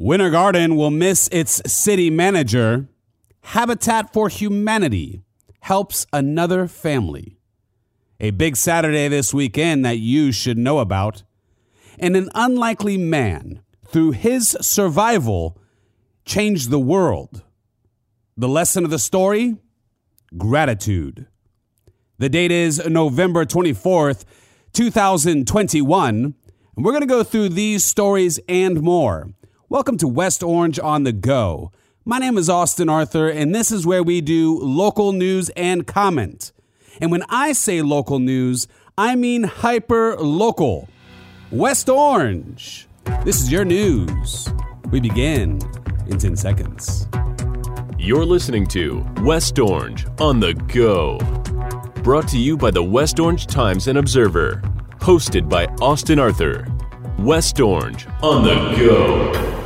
Winter Garden will miss its city manager. Habitat for Humanity helps another family. A big Saturday this weekend that you should know about. And an unlikely man, through his survival, changed the world. The lesson of the story? Gratitude. The date is November 24th, 2021. And we're going to go through these stories and more. Welcome to West Orange on the Go. My name is Austin Arthur, and this is where we do local news and comment. And when I say local news, I mean hyper local. West Orange. This is your news. We begin in 10 seconds. You're listening to West Orange on the Go. Brought to you by the West Orange Times and Observer. Hosted by Austin Arthur. West Orange on the Go.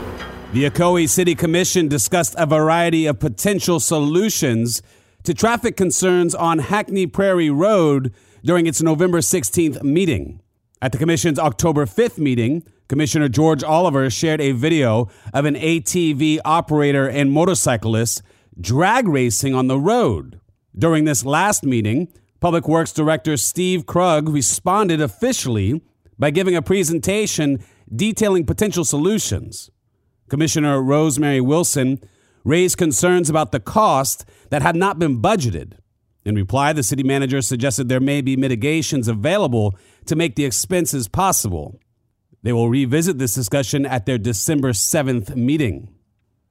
The Ocoee City Commission discussed a variety of potential solutions to traffic concerns on Hackney Prairie Road during its November 16th meeting. At the Commission's October 5th meeting, Commissioner George Oliver shared a video of an ATV operator and motorcyclist drag racing on the road. During this last meeting, Public Works Director Steve Krug responded officially by giving a presentation detailing potential solutions. Commissioner Rosemary Wilson raised concerns about the cost that had not been budgeted. In reply, the city manager suggested there may be mitigations available to make the expenses possible. They will revisit this discussion at their December 7th meeting.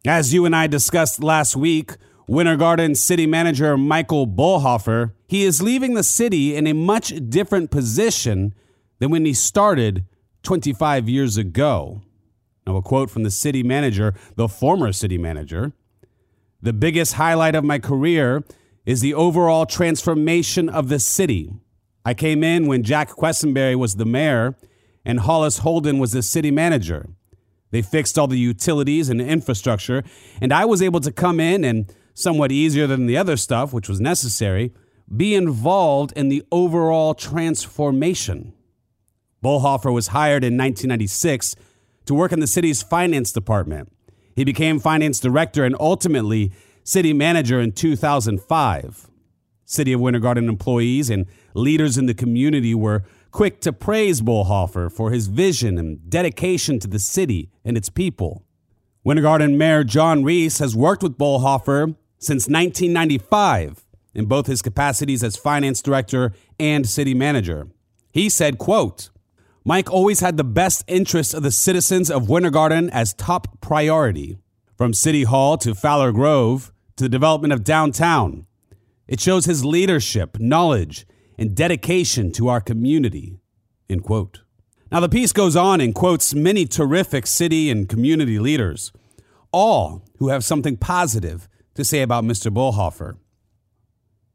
As you and I discussed last week, Winter Garden City Manager Michael Bollhoefer, he is leaving the city in a much different position than when he started 25 years ago. Now, a quote from the city manager, the former city manager The biggest highlight of my career is the overall transformation of the city. I came in when Jack Quesinberry was the mayor and Hollis Holden was the city manager. They fixed all the utilities and infrastructure, and I was able to come in and, somewhat easier than the other stuff, which was necessary, be involved in the overall transformation. Bollhoefer was hired in 1996 to work in the city's finance department. He became finance director and ultimately city manager in 2005. City of Winter Garden employees and leaders in the community were quick to praise Bollhoefer for his vision and dedication to the city and its people. Winter Garden Mayor John Reese has worked with Bollhoefer since 1995 in both his capacities as finance director and city manager. He said, quote, Mike always had the best interests of the citizens of Winter Garden as top priority. From City Hall to Fowler Grove to the development of downtown. It shows his leadership, knowledge, and dedication to our community. End quote. Now, the piece goes on and quotes many terrific city and community leaders, all who have something positive to say about Mr. Bollhoefer.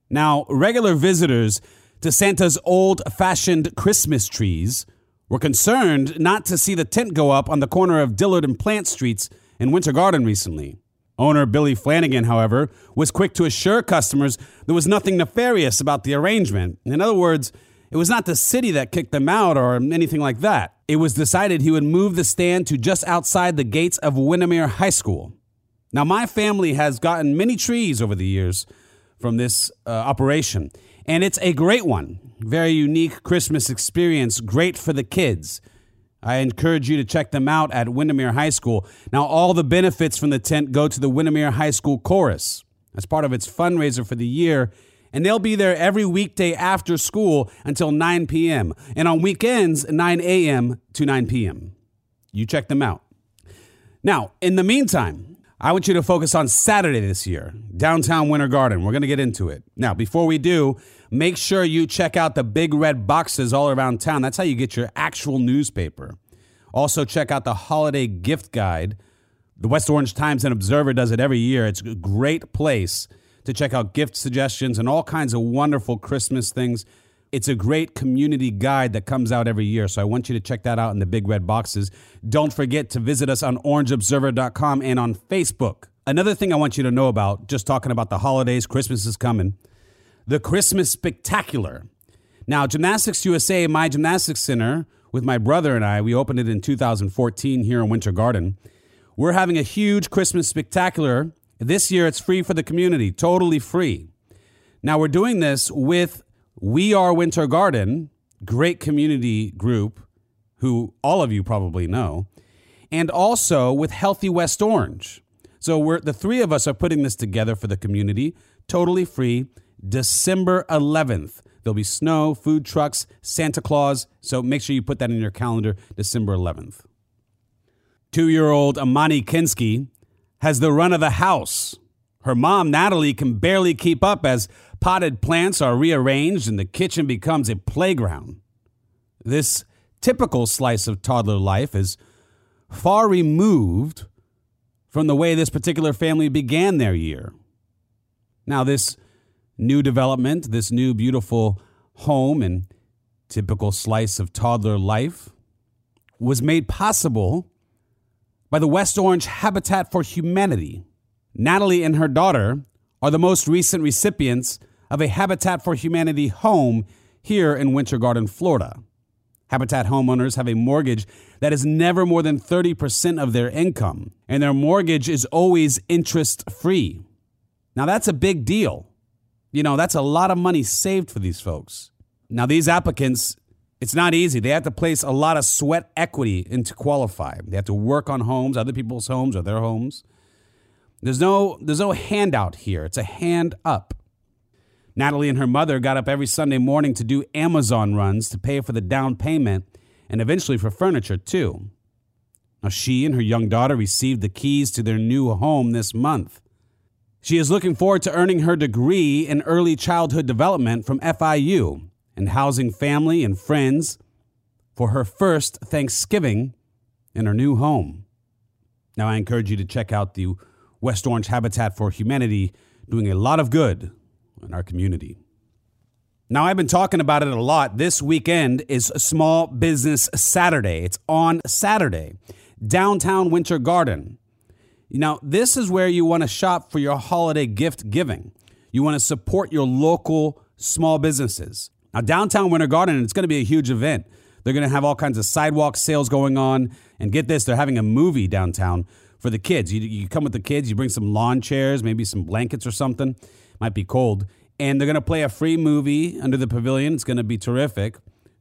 Now, regular visitors to Santa's old fashioned Christmas trees were concerned not to see the tent go up on the corner of Dillard and Plant Streets in Winter Garden recently. Owner Billy Flanagan, however, was quick to assure customers there was nothing nefarious about the arrangement. In other words, it was not the city that kicked them out or anything like that. It was decided he would move the stand to just outside the gates of Windermere High School. Now, my family has gotten many trees over the years from this uh, operation, and it's a great one. Very unique Christmas experience, great for the kids. I encourage you to check them out at Windermere High School. Now, all the benefits from the tent go to the Windermere High School Chorus as part of its fundraiser for the year, and they'll be there every weekday after school until 9 p.m., and on weekends, 9 a.m. to 9 p.m. You check them out. Now, in the meantime, I want you to focus on Saturday this year, downtown Winter Garden. We're going to get into it. Now, before we do, make sure you check out the big red boxes all around town. That's how you get your actual newspaper. Also, check out the holiday gift guide. The West Orange Times and Observer does it every year. It's a great place to check out gift suggestions and all kinds of wonderful Christmas things. It's a great community guide that comes out every year. So I want you to check that out in the big red boxes. Don't forget to visit us on orangeobserver.com and on Facebook. Another thing I want you to know about, just talking about the holidays, Christmas is coming, the Christmas Spectacular. Now, Gymnastics USA, my gymnastics center, with my brother and I, we opened it in 2014 here in Winter Garden. we're having a huge Christmas spectacular. This year, it's free for the community, totally free. Now, we're doing this with We Are Winter Garden, great community group who all of you probably know, and also with Healthy West Orange. So we're the three of us are putting this together for the community, totally free. December 11th. There'll be snow, food trucks, Santa Claus. So make sure you put that in your calendar, December 11th. Two year old Amani Kinsky has the run of the house. Her mom, Natalie, can barely keep up as potted plants are rearranged and the kitchen becomes a playground. This typical slice of toddler life is far removed from the way this particular family began their year. Now, this new development, this new beautiful home and typical slice of toddler life, was made possible by the West Orange Habitat for Humanity. Natalie and her daughter are the most recent recipients of a Habitat for Humanity home here in Winter Garden, Florida. Habitat homeowners have a mortgage that is never more than 30% of their income, and their mortgage is always interest free. Now, that's a big deal. You know, that's a lot of money saved for these folks. Now, these applicants, it's not easy. They have to place a lot of sweat equity into qualify. They have to work on homes, other people's homes or their homes. There's no, there's no handout here. It's a hand up. Natalie and her mother got up every Sunday morning to do Amazon runs to pay for the down payment and eventually for furniture too. Now, she and her young daughter received the keys to their new home this month. She is looking forward to earning her degree in early childhood development from FIU and housing family and friends for her first Thanksgiving in her new home. Now, I encourage you to check out the West Orange Habitat for Humanity doing a lot of good in our community. Now, I've been talking about it a lot. This weekend is Small Business Saturday. It's on Saturday, downtown Winter Garden. Now, this is where you want to shop for your holiday gift giving. You want to support your local small businesses. Now, downtown Winter Garden, it's going to be a huge event. They're going to have all kinds of sidewalk sales going on. And get this, they're having a movie downtown for the kids. You, you come with the kids, you bring some lawn chairs, maybe some blankets or something might be cold. And they're going to play a free movie under the pavilion. It's going to be terrific.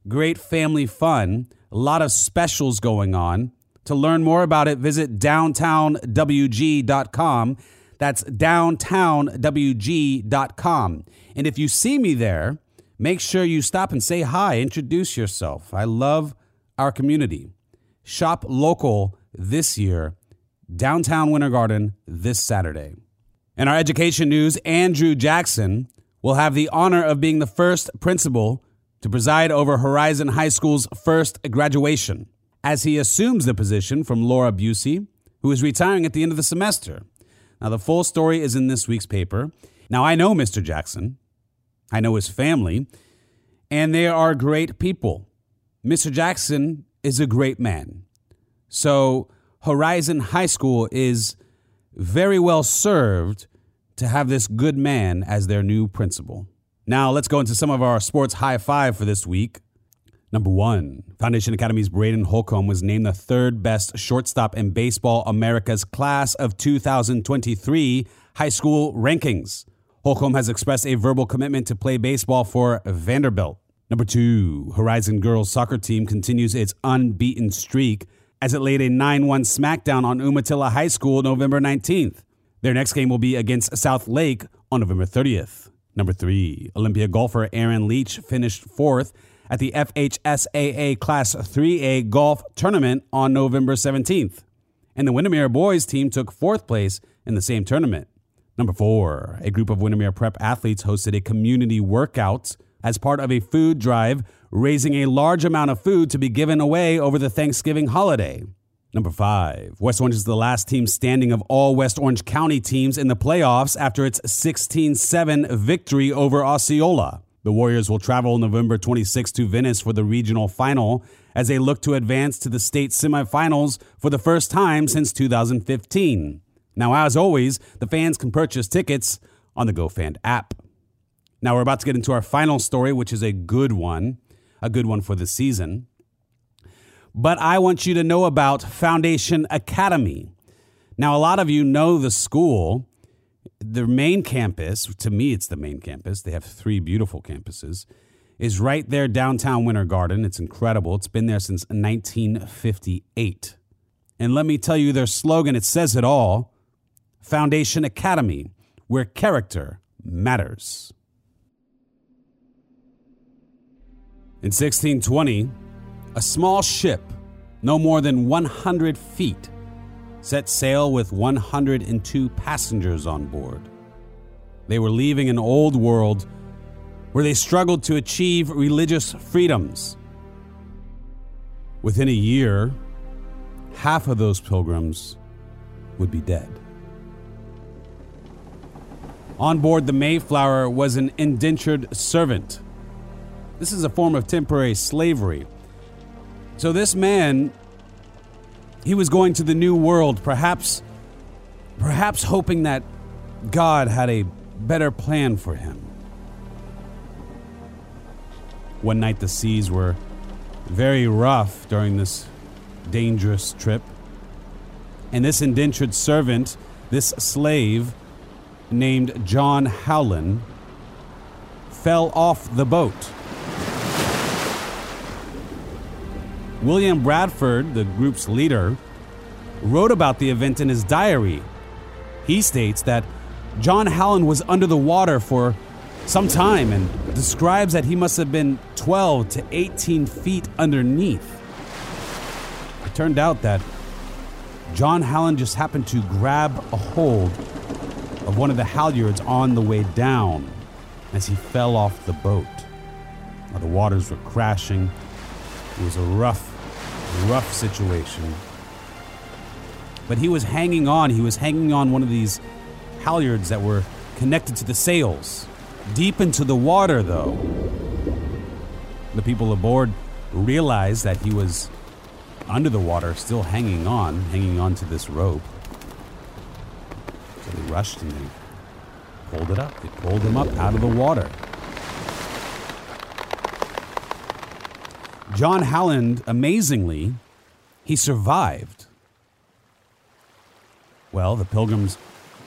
Great family fun. A lot of specials going on. To learn more about it, visit downtownwg.com. That's downtownwg.com. And if you see me there, make sure you stop and say hi, introduce yourself. I love our community. Shop local this year, downtown Winter Garden this Saturday. In our education news, Andrew Jackson will have the honor of being the first principal to preside over Horizon High School's first graduation, as he assumes the position from Laura Busey, who is retiring at the end of the semester. Now, the full story is in this week's paper. Now, I know Mr. Jackson, I know his family, and they are great people. Mr. Jackson is a great man. So, Horizon High School is very well served to have this good man as their new principal. Now, let's go into some of our sports high five for this week. Number one, Foundation Academy's Braden Holcomb was named the third best shortstop in Baseball America's class of 2023 high school rankings. Holcomb has expressed a verbal commitment to play baseball for Vanderbilt. Number two, Horizon girls soccer team continues its unbeaten streak as it laid a 9 1 smackdown on Umatilla High School November 19th. Their next game will be against South Lake on November 30th. Number three, Olympia golfer Aaron Leach finished fourth at the FHSAA Class 3A golf tournament on November 17th. And the Windermere boys team took fourth place in the same tournament. Number four, a group of Windermere prep athletes hosted a community workout as part of a food drive, raising a large amount of food to be given away over the Thanksgiving holiday. Number five, West Orange is the last team standing of all West Orange County teams in the playoffs after its 16 7 victory over Osceola. The Warriors will travel November 26 to Venice for the regional final as they look to advance to the state semifinals for the first time since 2015. Now, as always, the fans can purchase tickets on the GoFan app. Now, we're about to get into our final story, which is a good one, a good one for the season. But I want you to know about Foundation Academy. Now, a lot of you know the school. The main campus, to me, it's the main campus. They have three beautiful campuses, is right there downtown Winter Garden. It's incredible. It's been there since 1958. And let me tell you their slogan, it says it all Foundation Academy, where character matters. In 1620, a small ship, no more than 100 feet, set sail with 102 passengers on board. They were leaving an old world where they struggled to achieve religious freedoms. Within a year, half of those pilgrims would be dead. On board the Mayflower was an indentured servant. This is a form of temporary slavery. So, this man, he was going to the new world, perhaps, perhaps hoping that God had a better plan for him. One night, the seas were very rough during this dangerous trip. And this indentured servant, this slave named John Howland, fell off the boat. William Bradford, the group's leader, wrote about the event in his diary. He states that John Howland was under the water for some time and describes that he must have been 12 to 18 feet underneath. It turned out that John Howland just happened to grab a hold of one of the halyards on the way down as he fell off the boat. Now, the waters were crashing. It was a rough, rough situation. But he was hanging on. He was hanging on one of these halyards that were connected to the sails. Deep into the water, though. The people aboard realized that he was under the water, still hanging on, hanging on to this rope. So they rushed and they pulled it up. They pulled him up out of the water. John Howland, amazingly, he survived. Well, the pilgrims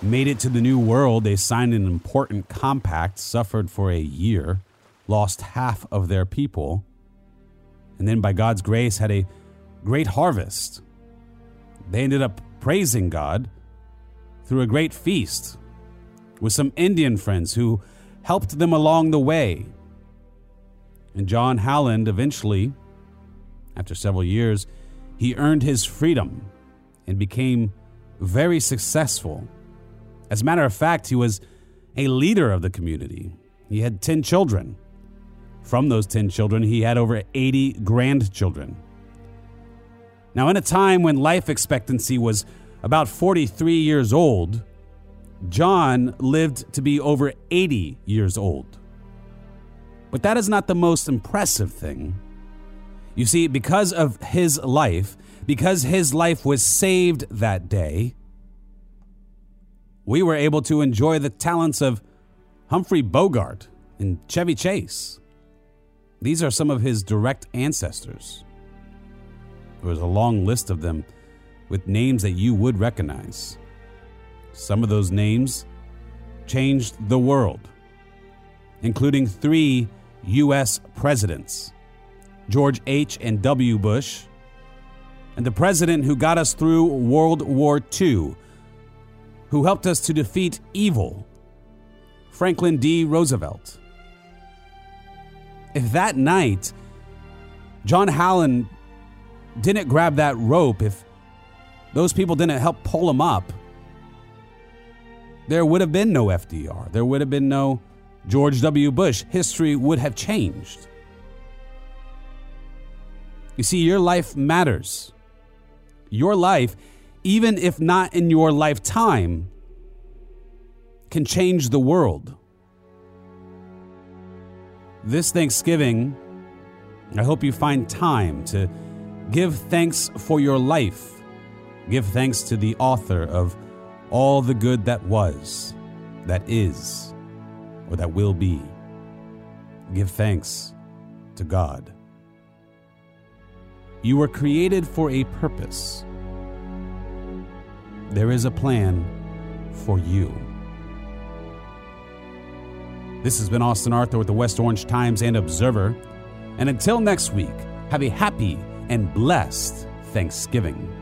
made it to the New World. They signed an important compact, suffered for a year, lost half of their people, and then by God's grace had a great harvest. They ended up praising God through a great feast with some Indian friends who helped them along the way. And John Howland eventually, after several years, he earned his freedom and became very successful. As a matter of fact, he was a leader of the community. He had 10 children. From those 10 children, he had over 80 grandchildren. Now, in a time when life expectancy was about 43 years old, John lived to be over 80 years old. But that is not the most impressive thing. You see, because of his life, because his life was saved that day, we were able to enjoy the talents of Humphrey Bogart and Chevy Chase. These are some of his direct ancestors. There was a long list of them with names that you would recognize. Some of those names changed the world, including three U.S. presidents George H. and W. Bush, and the president who got us through World War II, who helped us to defeat evil, Franklin D. Roosevelt. If that night John Howland didn't grab that rope, if those people didn't help pull him up, there would have been no FDR. There would have been no George W. Bush. History would have changed. You see, your life matters. Your life, even if not in your lifetime, can change the world. This Thanksgiving, I hope you find time to give thanks for your life. Give thanks to the author of all the good that was, that is, or that will be. Give thanks to God. You were created for a purpose. there is a plan for you. This has been Austin Arthur with the West Orange Times and Observer. And until next week, have a happy and blessed Thanksgiving.